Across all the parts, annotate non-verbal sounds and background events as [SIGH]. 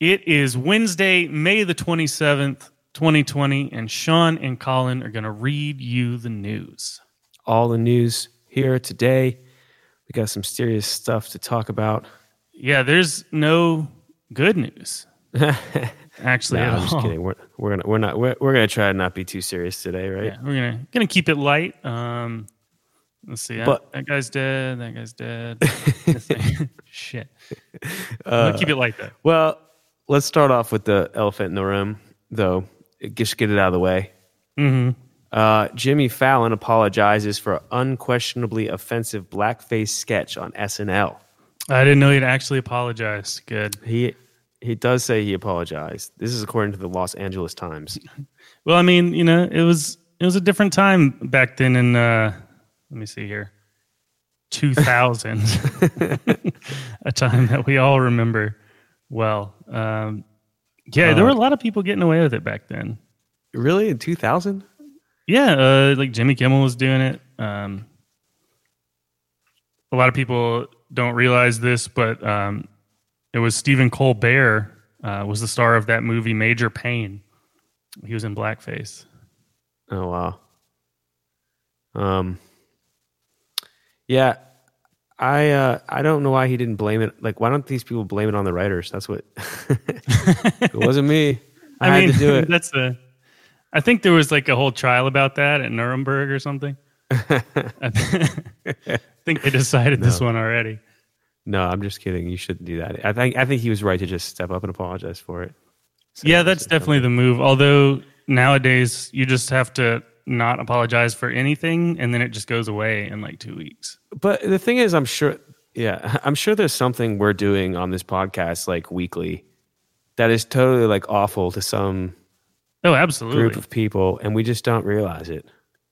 It is Wednesday, May the 27th, 2020, and Sean and Colin are going to read you the news. All the news here today. We got some serious stuff to talk about. Yeah, there's no good news. [LAUGHS] Actually, at I'm just all. kidding. We're we're gonna we're not we're, we're gonna try to not be too serious today, right? Yeah, we're gonna gonna keep it light. Um, let's see. That, But- that guy's dead. That guy's dead. [LAUGHS] [LAUGHS] Shit. Uh, keep it light though. Well, let's start off with the elephant in the room, though. Just get it out of the way. hmm Uh, Jimmy Fallon apologizes for unquestionably offensive blackface sketch on SNL. I didn't know he'd actually apologize. Good. He he does say he apologized. This is according to the Los Angeles Times. [LAUGHS] Well, I mean, you know, it was it was a different time back then. In uh, let me see here, two thousand, [LAUGHS] [LAUGHS] a time that we all remember well. Um, yeah, there were a lot of people getting away with it back then. Really, in two thousand? Yeah, uh, like Jimmy Kimmel was doing it. Um, a lot of people don't realize this, but um, it was Stephen Colbert uh, was the star of that movie Major Payne. He was in blackface. Oh wow. Um. Yeah, I uh, I don't know why he didn't blame it. Like, why don't these people blame it on the writers? That's what. [LAUGHS] it wasn't me. [LAUGHS] I, I, had mean, to do it. [LAUGHS] that's a. I think there was like a whole trial about that at Nuremberg or something. I think they decided this one already. No, I'm just kidding. You shouldn't do that. I think I think he was right to just step up and apologize for it. So yeah, that's definitely the move. Although nowadays you just have to not apologize for anything, and then it just goes away in like two weeks. But the thing is, I'm sure. Yeah, I'm sure there's something we're doing on this podcast like weekly that is totally like awful to some Oh, absolutely. group of people, and we just don't realize it.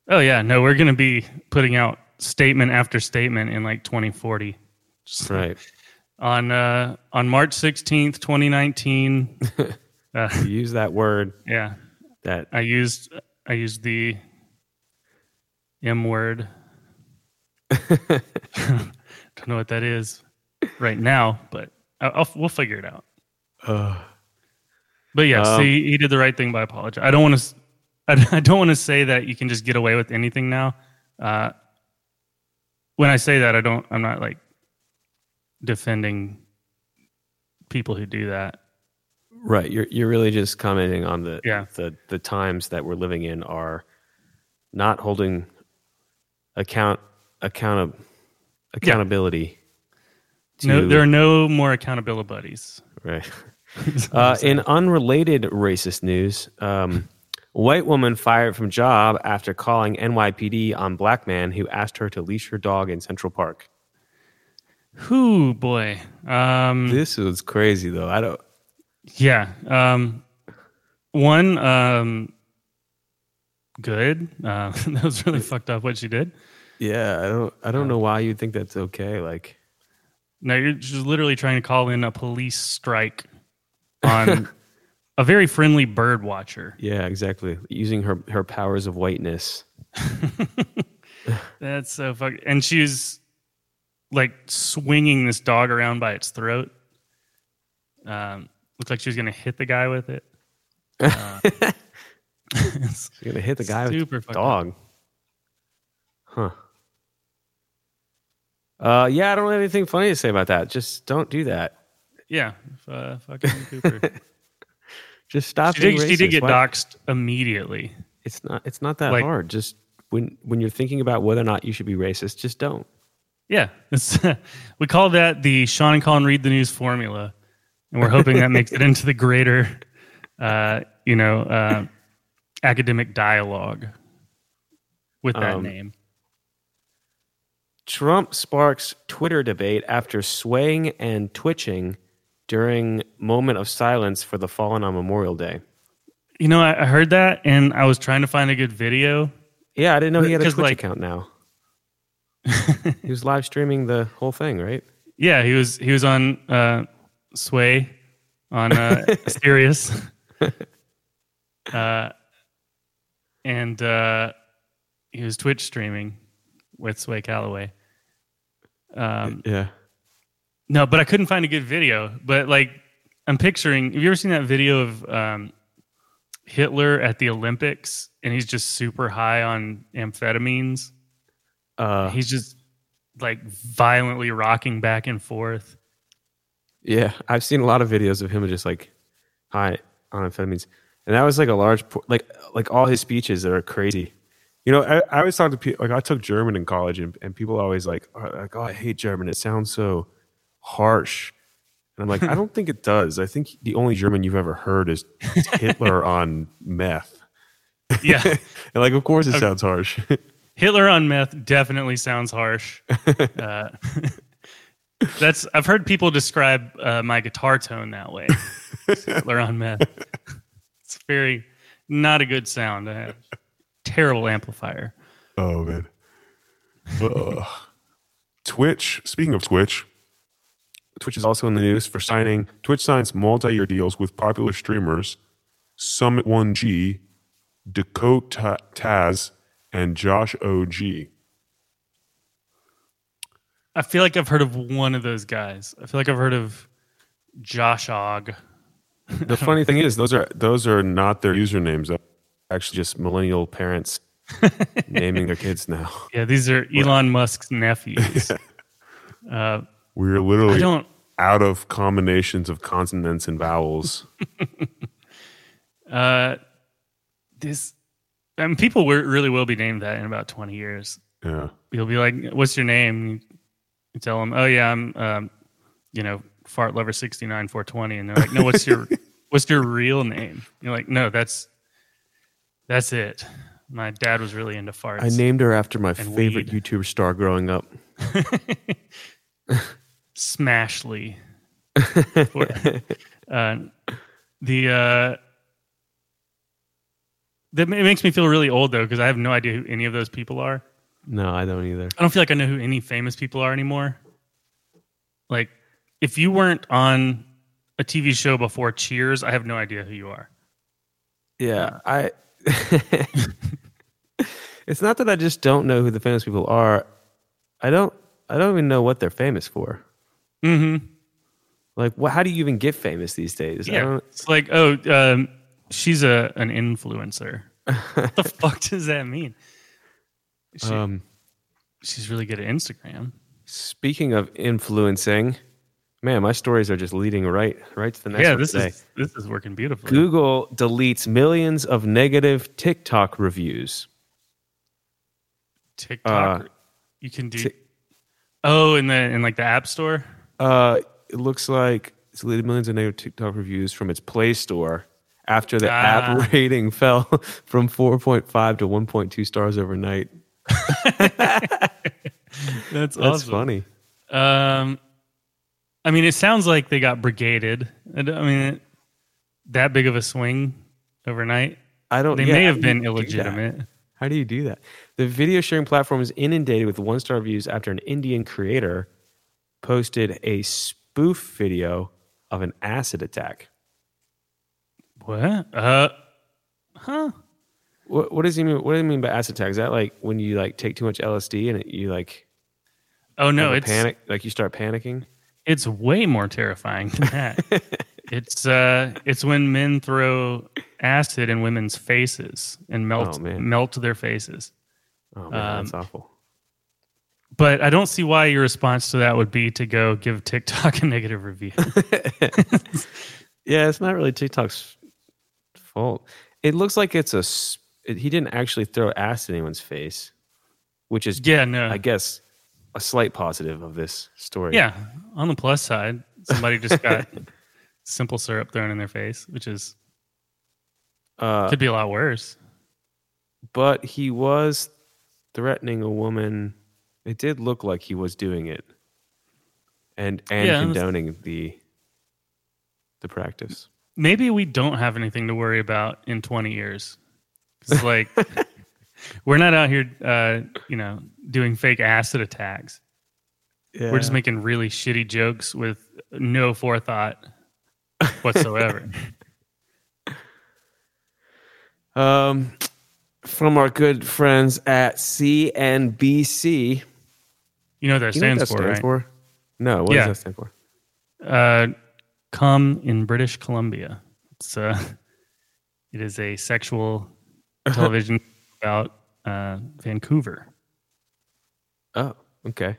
Oh yeah, no, we're gonna be putting out statement after statement in like 2040. Just Right. on uh, on March 16th, 2019. [LAUGHS] uh, use that word [LAUGHS] yeah, that I used I used the M word. [LAUGHS] [LAUGHS] Don't know what that is right now, but I'll, I'll, we'll figure it out. But yes, Um, he, he did the right thing by apologizing. I don't want to. [LAUGHS] I, I don't want to say that you can just get away with anything now. Uh, when I say that, I don't. I'm not like defending people who do that. right. You're you're really just commenting on the Yeah. the the times that we're living in are not holding account account accountability. No, to- there are no more accountability buddies. Right. [LAUGHS] Uh, in unrelated racist news, um, white woman fired from job after calling NYPD on black man who asked her to leash her dog in Central Park. Whoo boy. Um, This was crazy, though. I don't. yeah. Um, one. Um, good. Uh, [LAUGHS] that was really fucked up what she did. Yeah, I don't. I don't know why you think that's okay. Like, No, you're just literally trying to call in a police strike on a very friendly bird watcher. [LAUGHS] yeah, exactly. Using her her powers of whiteness. [LAUGHS] That's so fuck. And she's like swinging this dog around by its throat. Um, looked like she was gonna hit the guy with it. [LAUGHS] Uh, it's- You're gonna hit the guy Super with the dog. Huh. Uh, yeah, I don't have anything funny to say about that. Just don't do that. yeah, uh, fucking Cooper. [LAUGHS] Just stop. she, did, she did get Why- doxxed immediately. It's not. It's not that Like- hard. Just when when you're thinking about whether or not you should be racist, just don't. Yeah, it's, [LAUGHS] we call that the Sean and Colin read the news formula, and we're hoping that makes it into the greater, uh, you know, uh, academic dialogue with that Um, name. Trump sparks Twitter debate after swaying and twitching during moment of silence for the fallen on Memorial Day. You know, I, heard that, and I was trying to find a good video. Yeah, I didn't know he had a Twitch like- account now. [LAUGHS] he was live streaming the whole thing, right? Yeah, he was he was on uh, Sway on uh, [LAUGHS] Sirius, uh, and uh, he was Twitch streaming with Sway Calloway. Um, Yeah. No, but I couldn't find a good video. But like, I'm picturing. Have you ever seen that video of um, Hitler at the Olympics and he's just super high on amphetamines? Uh, He's just like violently rocking back and forth. yeah, I've seen a lot of videos of him just like high on amphetamines, and that was like a large like like all his speeches that are crazy. You know, I, I always talk to people like I took German in college, and, and people always like are like, oh, I hate German. It sounds so harsh. And I'm like, I [LAUGHS] don't think it does. I think the only German you've ever heard is, Hitler [LAUGHS] on meth. Yeah. [LAUGHS] and like, of course, it sounds harsh. Hitler on meth definitely sounds harsh. Uh, that's I've heard people describe uh, my guitar tone that way. Hitler on meth. It's very not a good sound. I have terrible amplifier. Oh man. Ugh. Uh, Twitch. Speaking of Twitch, Twitch is also in the news for signing Twitch signs multi-year deals with popular streamers Summit One G, Dakota Taz, and Josh OG. I feel like I've heard of one of those guys. I feel like I've heard of Josh Og. The funny thing is, those are those are not their usernames. Actually just millennial parents [LAUGHS] naming their kids now. Yeah, these are Elon Musk's nephews. [LAUGHS] Uh, We're literally out of combinations of consonants and vowels. [LAUGHS] Uh, this. I mean, people will, really will be named that in about twenty years. Yeah. You'll be like, "What's your name?" You, you tell them, "Oh yeah, I'm, um, you know, fart lover sixty nine four twenty," and they're like, "No, what's your what's your real name?" You're like, "No, that's that's it." My dad was really into farts. I named her after my favorite weed. YouTuber star growing up. [LAUGHS] Smashly. [LAUGHS] uh, the uh, that it makes me feel really old though because I have no idea who any of those people are. No, I don't either. I don't feel like I know who any famous people are anymore. Like, if you weren't on a TV show before Cheers, I have no idea who you are. Yeah, I. [LAUGHS] it's not that I just don't know who the famous people are. I don't. I don't even know what they're famous for. Mm-hmm. Like, what, how do you even get famous these days? Yeah, it's like, oh, um, she's a an influencer. what the [LAUGHS] fuck does that mean? She, um, she's really good at Instagram. speaking of influencing, man, my stories are just leading right, right to the next yeah, one this today. is this is working beautifully. Google deletes millions of negative TikTok reviews. TikTok, uh, you can do. Tik- oh, in the in like the App Store. Uh, it looks like it's deleted millions of negative TikTok reviews from its Play Store after the Ah. app [LAUGHS] rating fell from 4.5 to 1.2 stars overnight. [LAUGHS] That's That's funny. Um, I mean, it sounds like they got brigaded. I mean, that big of a swing overnight. I don't. They yeah, may have been you do that? illegitimate. How do you do that? The video sharing platform is inundated with one star reviews after an Indian creator posted a spoof video of an acid attack. What? Uh, huh? What, what does he mean? What do you mean by acid attack? Is that like when you like take too much LSD and it, you like Oh no, it's panic? Like you start panicking? It's way more terrifying than that. [LAUGHS] it's uh, it's when men throw acid in women's faces and melt Oh, melt their faces. Oh man, that's Um, awful. But I don't see why your response to that would be to go give TikTok a negative review. [LAUGHS] Yeah, it's not really TikTok's fault. It looks like it's a. It, he didn't actually throw acid in anyone's face, which is, yeah, no. I guess, a slight positive of this story. Yeah, on the plus side, somebody just got [LAUGHS] simple syrup thrown in their face, which is Uh, could be a lot worse. but he was threatening a woman. It did look like he was doing it, and and Yeah, was- condoning the the practice. Maybe we don't have anything to worry about in 20 years. It's like [LAUGHS] we're not out here, uh, you know, doing fake acid attacks. Yeah. We're just making really shitty jokes with no forethought whatsoever. [LAUGHS] um, from our good friends at CNBC. you know what that you know what stands that for, stands right? for? No, what Yeah. does that stand for? Uh, Come in British Columbia. It's uh, [LAUGHS] it is a sexual [LAUGHS] television about uh, Vancouver. Oh, okay.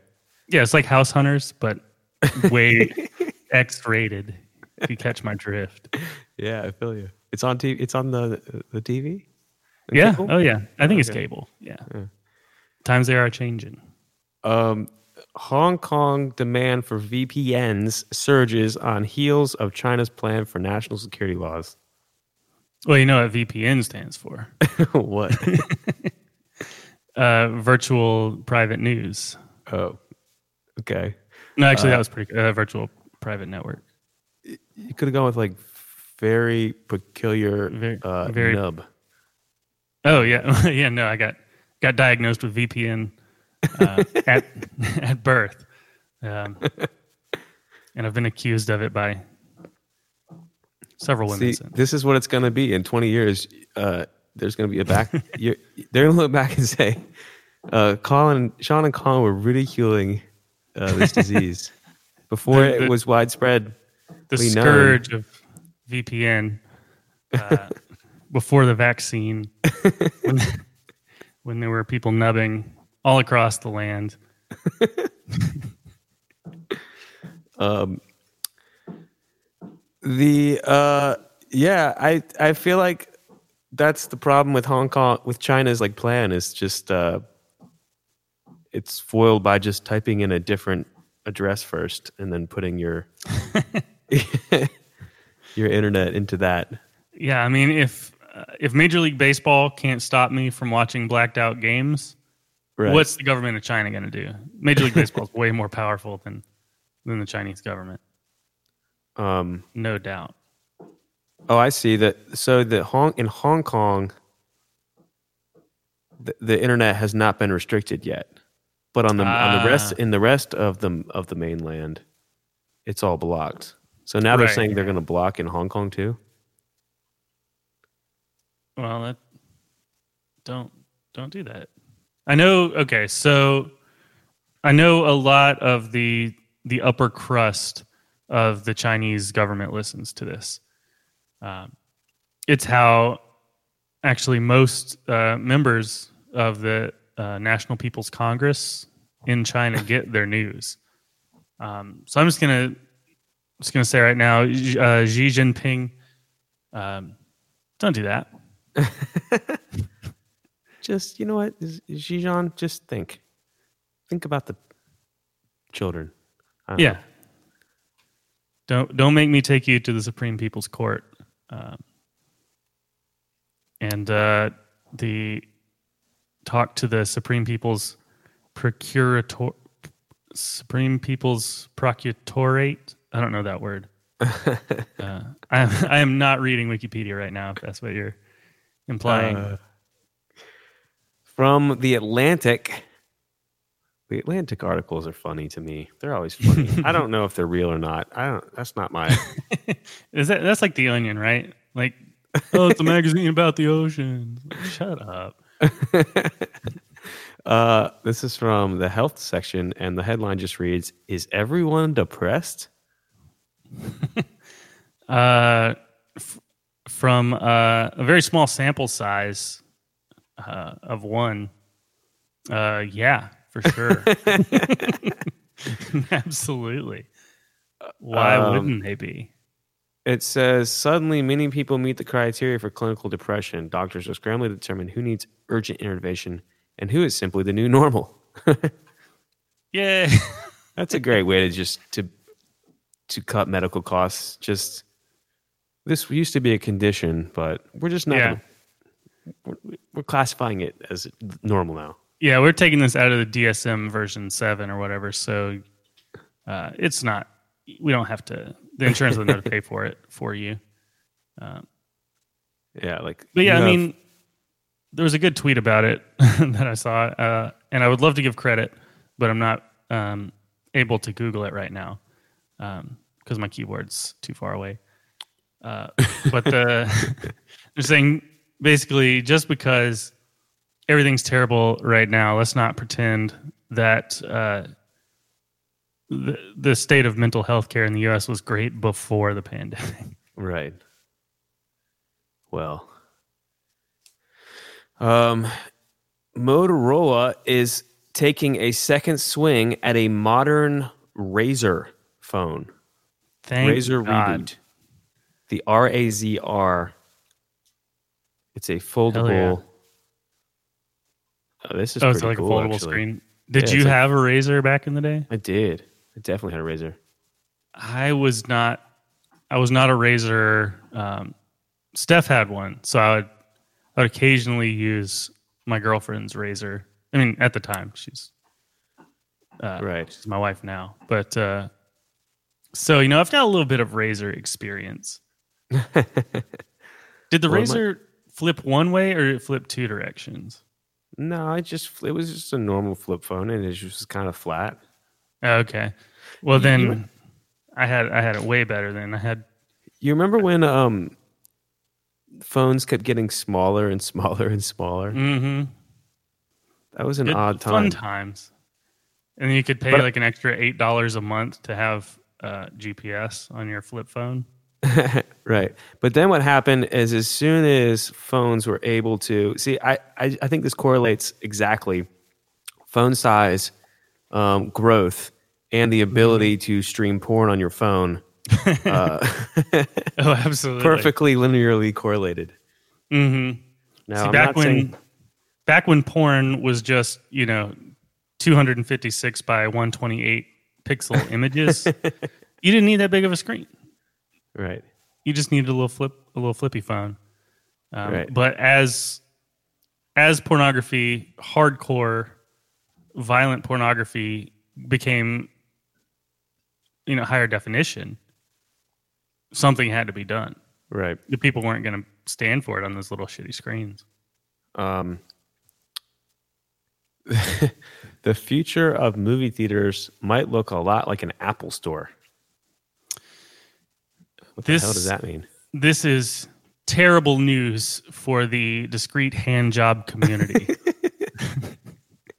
Yeah, it's like House Hunters, but [LAUGHS] way X rated. If you catch my drift. Yeah, I feel you. It's on TV. It's on the the TV. Yeah. Cable? Oh yeah. I think it's Okay. cable. Yeah. Times they are changing. Um, Hong Kong demand for VPNs surges on heels of China's plan for national security laws. Well, you know what VPN stands for? [LAUGHS] what? [LAUGHS] Uh, virtual private news. oh, okay. No, actually, that was pretty uh, virtual private network. You could have gone with like very peculiar Very- uh, very- nub. Oh yeah, [LAUGHS] yeah. No, I got got diagnosed with VPN uh, at [LAUGHS] at birth, um, [LAUGHS] and I've been accused of it by several women See, since. this is what it's going to be in 20 years. Uh, there's going to be a back. [LAUGHS] you're, they're going to look back and say, uh, Colin, Sean and Colin were ridiculing uh, this [LAUGHS] disease before The- the- it was widespread. the scourge of VPN uh, [LAUGHS] before the vaccine, when, when there were people nubbing all across the land. Um, the uh, yeah, I I feel like that's the problem with Hong Kong with China's like plan is just uh, it's foiled by just typing in a different address first and then putting your [LAUGHS] your internet into that. Yeah, I mean, if uh, if Major League Baseball can't stop me from watching blacked out games, Right. what's the government of China going to do? Major League Baseball is [LAUGHS] way more powerful than than the Chinese government, um no doubt. Oh, I see that. So the Hong in Hong Kong, the, the internet has not been restricted yet, but on the on the rest Ah. in the rest of the of the mainland, it's all blocked. So now they're saying they're going to block in Hong Kong too. Well, that don't don't do that. I know. Okay, so I know a lot of the the upper crust of the Chinese government listens to this. Um, it's how actually most uh, members of the uh, National People's Congress in China [LAUGHS] get their news. Um, so I'm just gonna just gonna say right now, uh, Xi Jinping, um, don't do that. [LAUGHS] Just you know what, Xijin, just think, think about the children. Yeah. Don't don't make me take you to the Supreme People's Court, um, and uh, the talk to the Supreme People's Procurator, Supreme People's Procuratorate. I don't know that word. [LAUGHS] uh, I am I am not reading Wikipedia right now. If that's what you're implying. Uh, From the Atlantic. The Atlantic articles are funny to me. They're always funny. I don't know if they're real or not. I don't. That's not my. [LAUGHS] Is that that's like the Onion, right? Like, oh, it's a magazine about the ocean. Shut up. [LAUGHS] Uh, this is from the health section, and the headline just reads: "Is everyone depressed?" [LAUGHS] Uh, f- from uh, a very small sample size uh, of one. Uh, yeah, for sure. [LAUGHS] [LAUGHS] Absolutely. Why Um, wouldn't they be? It says suddenly many people meet the criteria for clinical depression. Doctors are scrambling to determine who needs urgent intervention and who is simply the new normal. [LAUGHS] Yeah. That's a great way to just to to cut medical costs. Just this used to be a condition, but we're just not. Yeah. gonna- we're, we're classifying it as normal now. Yeah, we're taking this out of the DSM version 7 or whatever. So uh, it's not, we don't have to, the insurance doesn't have to pay for it for you. Yeah, like. But yeah, I have- mean, there was a good tweet about it [LAUGHS] that I saw, uh, and I would love to give credit, but I'm not um, able to Google it right now because my keyboard's too far away. Uh, but the, [LAUGHS] they're saying basically just because everything's terrible right now, let's not pretend that uh, the, the state of mental health care in the U.S. was great before the pandemic. [LAUGHS] Right. Well, um, Motorola is taking a second swing at a modern Razr phone. Thank Razr God. reboot. The R A Z R. It's a foldable. Oh, this is Oh, it's like cool, a foldable actually. screen. Did Yeah, you like- have a Razr back in the day? I did. I definitely had a Razr. I was not. I was not a Razr. Um, Steph had one, so I would, I would occasionally use my girlfriend's Razr. I mean, at the time, she's uh, Right. she's my wife now. But uh, so you know, I've got a little bit of Razr experience. [LAUGHS] Did the Well, my- Razr flip one way or it flip two directions? No, I just it was just a normal flip phone, and it was just kind of flat. Okay. Well, then you- I had I had it way better. than I had You remember when um phones kept getting smaller and smaller and smaller? mm-hmm. That was an Good- odd Fun time. times. And you could pay But- like an extra eight dollars a month to have uh, GPS on your flip phone. [LAUGHS] right. But then what happened is as soon as phones were able to see, I, I, I think this correlates exactly phone size, um, growth, and the ability Mm-hmm. to stream porn on your phone. [LAUGHS] Uh, [LAUGHS] Oh, absolutely. perfectly linearly correlated. Mm-hmm. Now, See, back when saying- back when porn was just you know 256 by 128 pixel images, you didn't need that big of a screen. Right. You just needed a little flip, a little flippy phone. Um, Right. But as as pornography, hardcore, violent pornography became, you know, higher definition, something had to be done. Right. The people weren't going to stand for it on those little shitty screens. um, [LAUGHS] the future of movie theaters might look a lot like an Apple store. What the This- hell does that mean? This is terrible news for the discrete hand job community. [LAUGHS]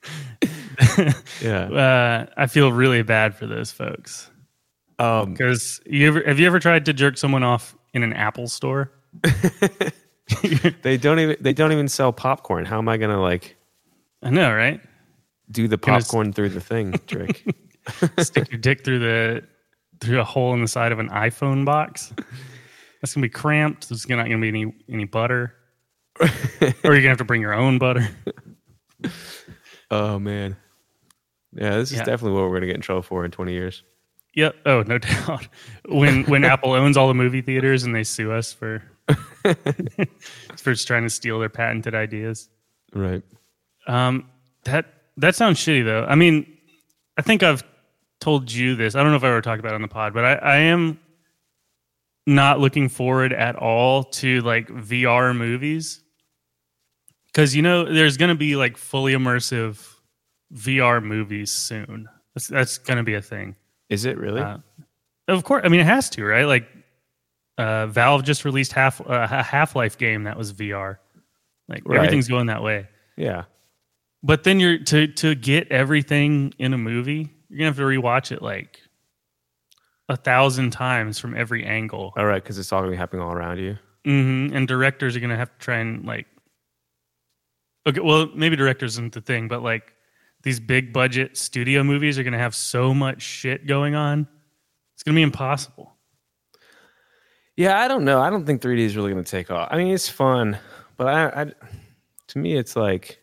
[LAUGHS] Yeah. uh, I feel really bad for those folks. Um, Because you ever have you ever tried to jerk someone off in an Apple store? [LAUGHS] they don't even they don't even sell popcorn. How am I gonna like I know, right? do the Gonna popcorn through the thing trick? Stick your dick through the through a hole in the side of an iPhone box. That's gonna be cramped. There's not gonna be any any butter, [LAUGHS] or you're gonna have to bring your own butter. oh man. Yeah, this is Yeah. definitely what we're gonna get in trouble for in twenty years. Yep. Oh, no [LAUGHS] doubt. When when Apple owns all the movie theaters and they sue us for [LAUGHS] for trying to steal their patented ideas. Right. Um, that that sounds shitty though. I mean, I think I've told you this. I don't know if I ever talked about it on the pod, but I, I am not looking forward at all to like VR movies because you know there's going to be like fully immersive VR movies soon. That's that's going to be a thing. Is it really? Uh, of course, I mean it has to, right? Like uh, Valve just released half uh, a Half Life game that was VR. Like Right. everything's going that way. yeah. But then you're to to get everything in a movie, you're gonna have to rewatch it like a thousand times from every angle. All right, because it's all gonna be happening all around you. hmm And directors are gonna have to try and like, okay, well maybe directors isn't the thing, but like these big budget studio movies are gonna have so much shit going on, it's gonna be impossible. Yeah, I don't know. I don't think 3D is really going to take off. I mean, it's fun, but I, I, to me, it's like,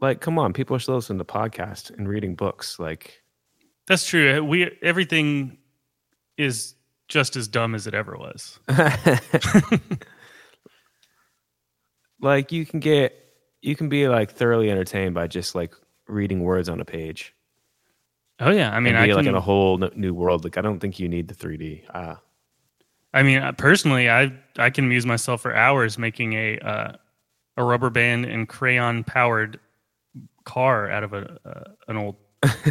like, come on, people are still listening to podcasts and reading books. Like, That's true. We everything is just as dumb as it ever was. [LAUGHS] like you can get, you can be like thoroughly entertained by just like reading words on a page. Oh yeah, I mean, I like in a whole new world. Like, I don't think you need the 3D. Ah, I mean, personally, I I can amuse myself for hours making a uh, a rubber band and crayon powered car out of a uh, an old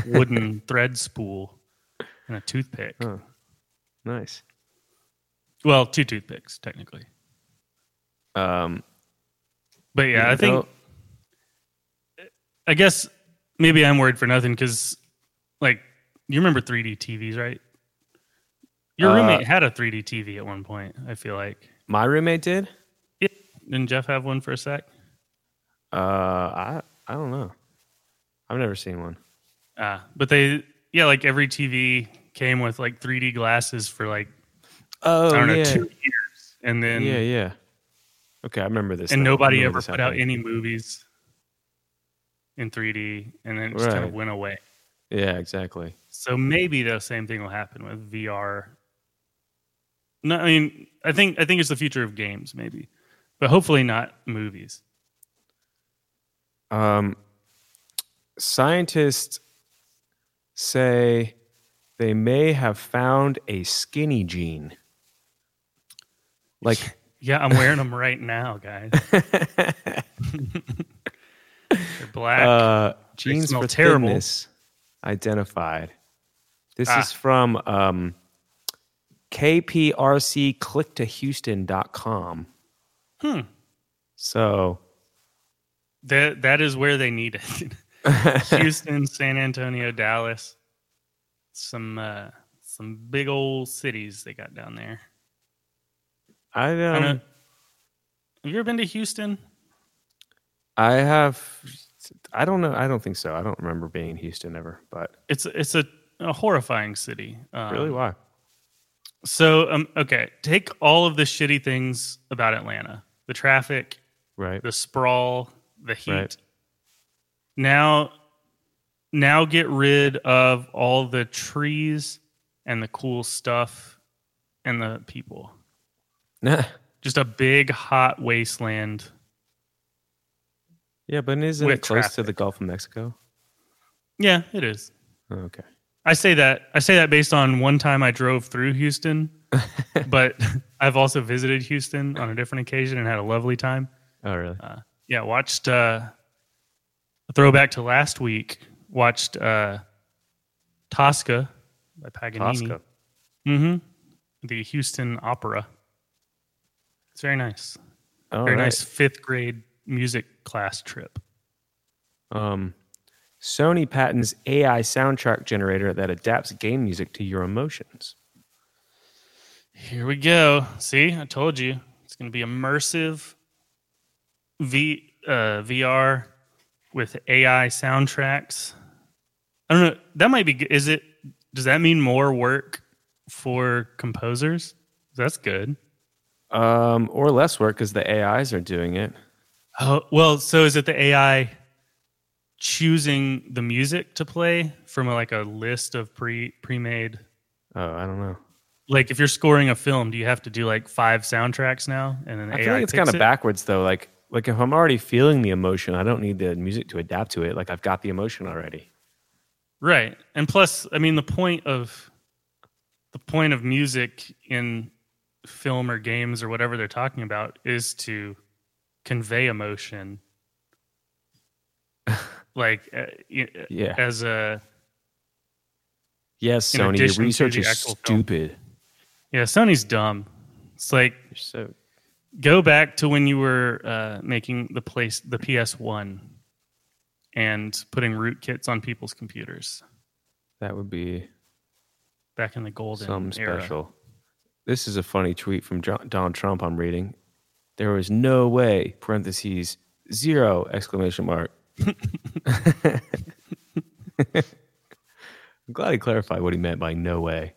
wooden [LAUGHS] thread spool and a toothpick. Oh. nice. Well, two toothpicks technically, Um, but yeah, I think I guess maybe I'm worried for nothing because like you remember 3D TVs, right? Your Uh, roommate had a 3D TV at one point. I feel like. My roommate did. Yeah. Didn't Jeff have one for a sec? Uh, I I don't know. I've never seen one. Uh, but they, yeah, like every TV came with like 3D glasses for like Oh I don't know two years, and then yeah, yeah. Okay, I remember this. and now. Nobody ever put out any movies in 3D, and then it just kind of went away. Yeah, exactly. So maybe the same thing will happen with VR. No, I mean, I think I think it's the future of games, maybe, but hopefully not movies. Um, scientists say they may have found a skinny gene. Like, [LAUGHS] Yeah, I'm wearing them right now, guys. [LAUGHS] They're black. uh, genes for terrible. thinness identified. This Ah. is from um, kprcclicktohouston.com. Hmm. So, that that is where they need it. [LAUGHS] Houston, San Antonio, Dallas. Some uh, some big old cities they got down there. I I um, know- have you ever been to Houston? I have. I don't know. I don't think so. I don't remember being in Houston ever. But It's it's a, a horrifying city. Um, really, why? So, um, okay, take all of the shitty things about Atlanta: the traffic, Right. the sprawl, the heat. Right. Now, now get rid of all the trees and the cool stuff and the people. Just a big hot wasteland. yeah, but isn't it close to the Gulf of Mexico? Yeah, it is. Oh, okay. I say that I say that based on one time I drove through Houston, [LAUGHS] but [LAUGHS] I've also visited Houston on a different occasion and had a lovely time. Oh, really? Uh, yeah, watched uh, throwback to last week. Watched uh, Tosca by Paganini. Tosca. Mm-hmm. The Houston Opera. It's very nice. All very right. nice fifth grade music class trip. Um, Sony patents AI soundtrack generator that adapts game music to your emotions. Here we go. See, I told you it's going to be immersive V uh, VR with AI soundtracks. I don't know. That might be. Is it? Does that mean more work for composers? That's good. Um, or less work because the AIs are doing it. Oh well. So is it the AI choosing the music to play from like a list of pre pre made? Oh, I don't know. Like if you're scoring a film, do you have to do like five soundtracks now? And then I AI feel like it's kind of it? backwards though. Like, like if I'm already feeling the emotion, I don't need the music to adapt to it. Like I've got the emotion already. Right. And plus, I mean the point of the point of music in film or games or whatever they're talking about is to convey emotion. [LAUGHS] like uh, Yeah. as a Yes, Sony, your research is actual film. stupid. yeah, Sony's dumb. It's like You're so go back to when you were uh, making the place the PS1 and putting rootkits on people's computers that would be back in the golden something era. special. This is a funny tweet from John, Donald Trump. I'm reading. There was no way. Parentheses zero exclamation mark. [LAUGHS] I'm glad he clarified what he meant by no way.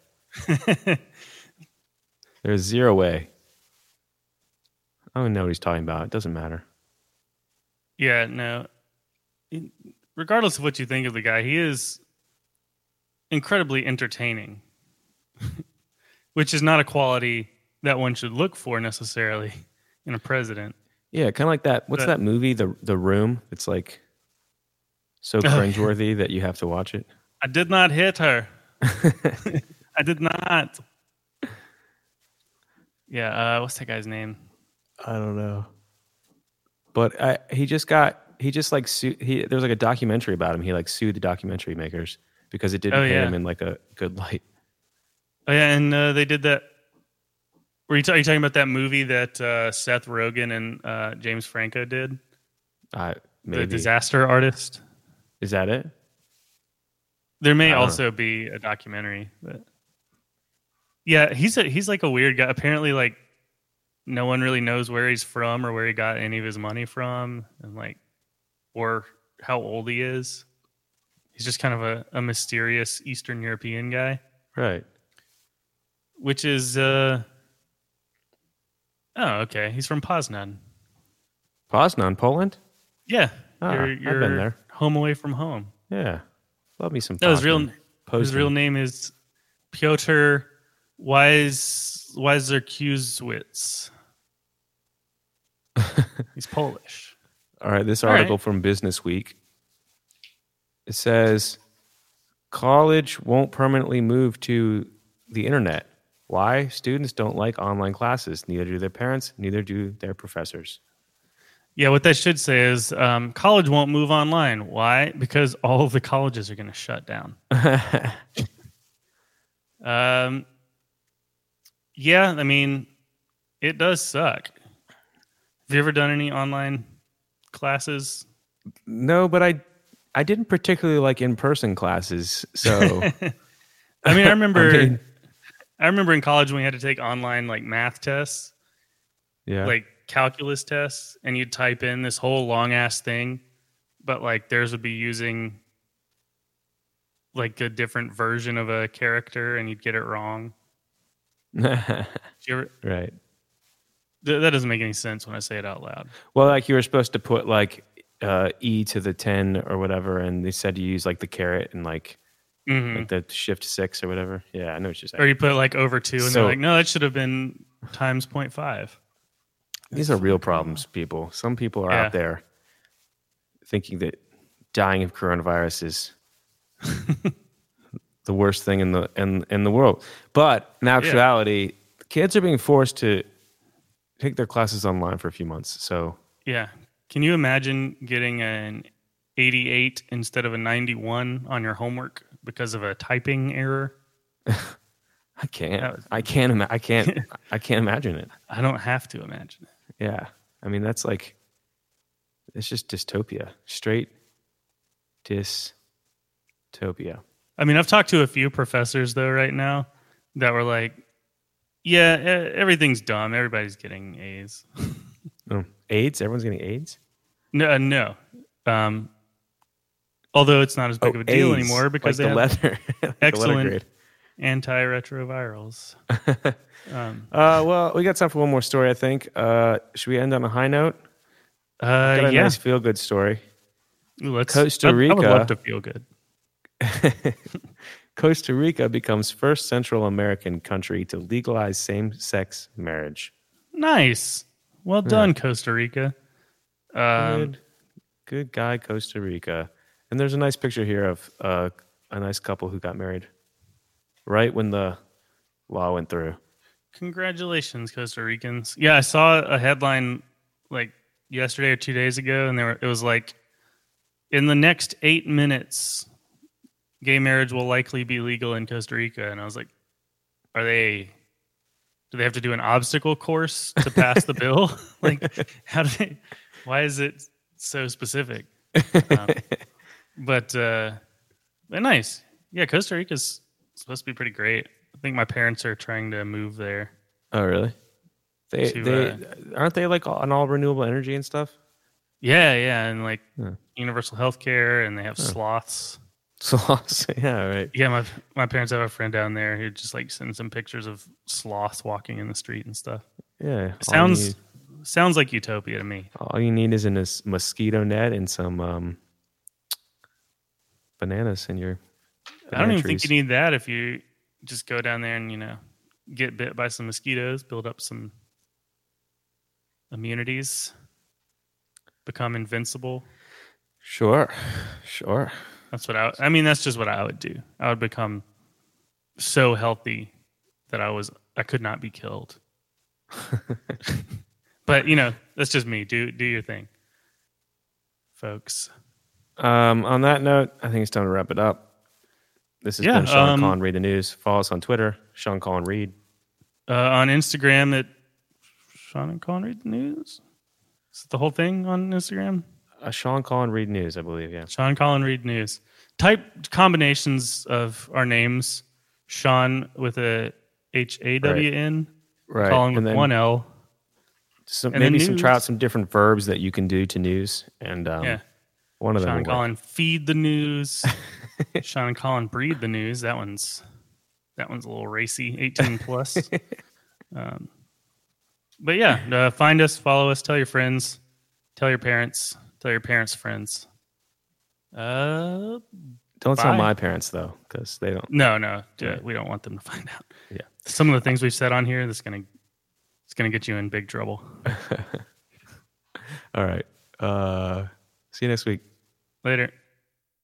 [LAUGHS] There's zero way. I don't know what he's talking about. It doesn't matter. Yeah, no. Regardless of what you think of the guy, he is incredibly entertaining, [LAUGHS] which is not a quality that one should look for necessarily in a president. Yeah, kind of like that. What's But- that movie, The The Room? It's like so Oh, cringeworthy that you have to watch it. I did not hit her. [LAUGHS] [LAUGHS] I did not. Yeah, uh, what's that guy's name? I don't know. But I, he just got he just like sued, he there was like a documentary about him. He like sued the documentary makers because it didn't Oh, paint yeah. him in like a good light. Oh yeah, and uh, they did that. Were you, are you talking about that movie that uh, Seth Rogen and uh, James Franco did? Uh, The maybe Disaster Artist. is that it? There may also be a documentary, but yeah, he's a, he's like a weird guy. Apparently, like no one really knows where he's from or where he got any of his money from, and like or how old he is. He's just kind of a, a mysterious Eastern European guy, Right. which is uh oh okay. He's from Poznan. Poznan, Poland. Yeah, Ah, you're, I've been there. home away from home. Yeah. Love me some. No, his real Poznan. his real name is Piotr Wise Weiserkiewicz. [LAUGHS] He's Polish. All right, this All right. article from Business Week. It says college won't permanently move to the internet. Why? Students don't like online classes. Neither do their parents, neither do their professors. Yeah, what that should say is um, college won't move online. Why? Because all of the colleges are going to shut down. [LAUGHS] um, yeah, I mean, it does suck. Have you ever done any online classes? No, but I I didn't particularly like in-person classes. So [LAUGHS] I mean, I [LAUGHS] remember, I, remember in college when we had to take online like math tests, yeah. like calculus tests, and you'd type in this whole long ass thing, but like theirs would be using like a different version of a character, and you'd get it wrong. [LAUGHS] Ever, right. Th- that doesn't make any sense when I say it out loud. Well, like you were supposed to put like uh, e to the 10 or whatever and they said you use like the caret and like hmm like the shift 6 or whatever. Yeah, I know what you're saying. Or you put like over two, and So- they're like, no, that should have been times 0.5. These are real problems, people. Some people are Yeah. out there thinking that dying of coronavirus is [LAUGHS] the worst thing in the in in the world. But in actuality, kids are being forced to take their classes online for a few months. So Yeah. Can you imagine getting an 88 instead of a 91 on your homework because of a typing error? [LAUGHS] I can't. Was- I can't. Ima- I can't. [LAUGHS] I can't imagine it. I don't have to imagine it. Yeah. I mean, that's like, it's just dystopia. Straight dystopia. I mean, I've talked to a few professors though right now that were like, "Yeah, everything's dumb. Everybody's getting A's." [LAUGHS] Oh, AIDS? Everyone's getting AIDS? No, uh, no. Um, although it's not as big of a deal Oh, AIDS, anymore because like they the have leather, [LAUGHS] like excellent antiretrovirals. um, [LAUGHS] Uh, well, we got time for one more story, I think. Uh, should we end on a high note? uh, Got a yeah, nice feel good story. Let's, Costa I- I, would Rica. love to feel good. Costa Rica becomes first Central American country to legalize same sex marriage. Nice. Well done, Costa Rica. Um, Good, good guy, Costa Rica. And there's a nice picture here of uh, a nice couple who got married right when the law went through. Congratulations, Costa Ricans. Yeah, I saw a headline like yesterday or two days ago, and there were, it was like, in the next eight minutes, gay marriage will likely be legal in Costa Rica. And I was like, are they? Do they have to do an obstacle course to pass the bill? [LAUGHS] [LAUGHS] like, how do they? Why is it so specific? Um, but uh, but nice. Yeah, Costa Rica's supposed to be pretty great. I think my parents are trying to move there. Oh, really? They To, they uh, aren't they like on all renewable energy and stuff? Yeah, yeah, and like Yeah. universal health care, and they have sloths. [LAUGHS] So yeah, right. Yeah, my my parents have a friend down there who just like sends some pictures of sloths walking in the street and stuff. Yeah, Sounds need- sounds like utopia to me. all you need is a mosquito net and some um, bananas in your. I don't banana even think you need that if you just go down there and you know get bit by some mosquitoes, build up some immunities, become invincible. Sure, sure. That's what I. I mean, that's just what I would do. I would become so healthy that I was I could not be killed. [LAUGHS] but you know, that's just me. Do do your thing, folks. Um, on that note, I think it's time to wrap it up. This has Yeah, been Sean um, Colin Read the News. Follow us on Twitter, Sean Colin Read. Uh, on Instagram at Sean and Colin Read the News. Is it the whole thing on Instagram? Uh, Sean Colin Read News, I believe. Yeah. Sean Colin Read News. type combinations of our names. Sean with a H A W N, Right. Colin with then one L. some, maybe some try out some different verbs that you can do to news. And um, yeah. one of them. Sean will work. Colin feed the news. [LAUGHS] Sean Colin breed the news. That one's that one's a little racy, eighteen plus. [LAUGHS] um, but yeah, uh, find us, follow us, tell your friends, tell your parents, tell your parents' friends. Uh, Don't tell my parents though, because they don't. no, no, uh, we don't want them to find out. Yeah. Some of the things we've said on here, that's gonna it's gonna get you in big trouble. [LAUGHS] All right. Uh, see you next week. Later.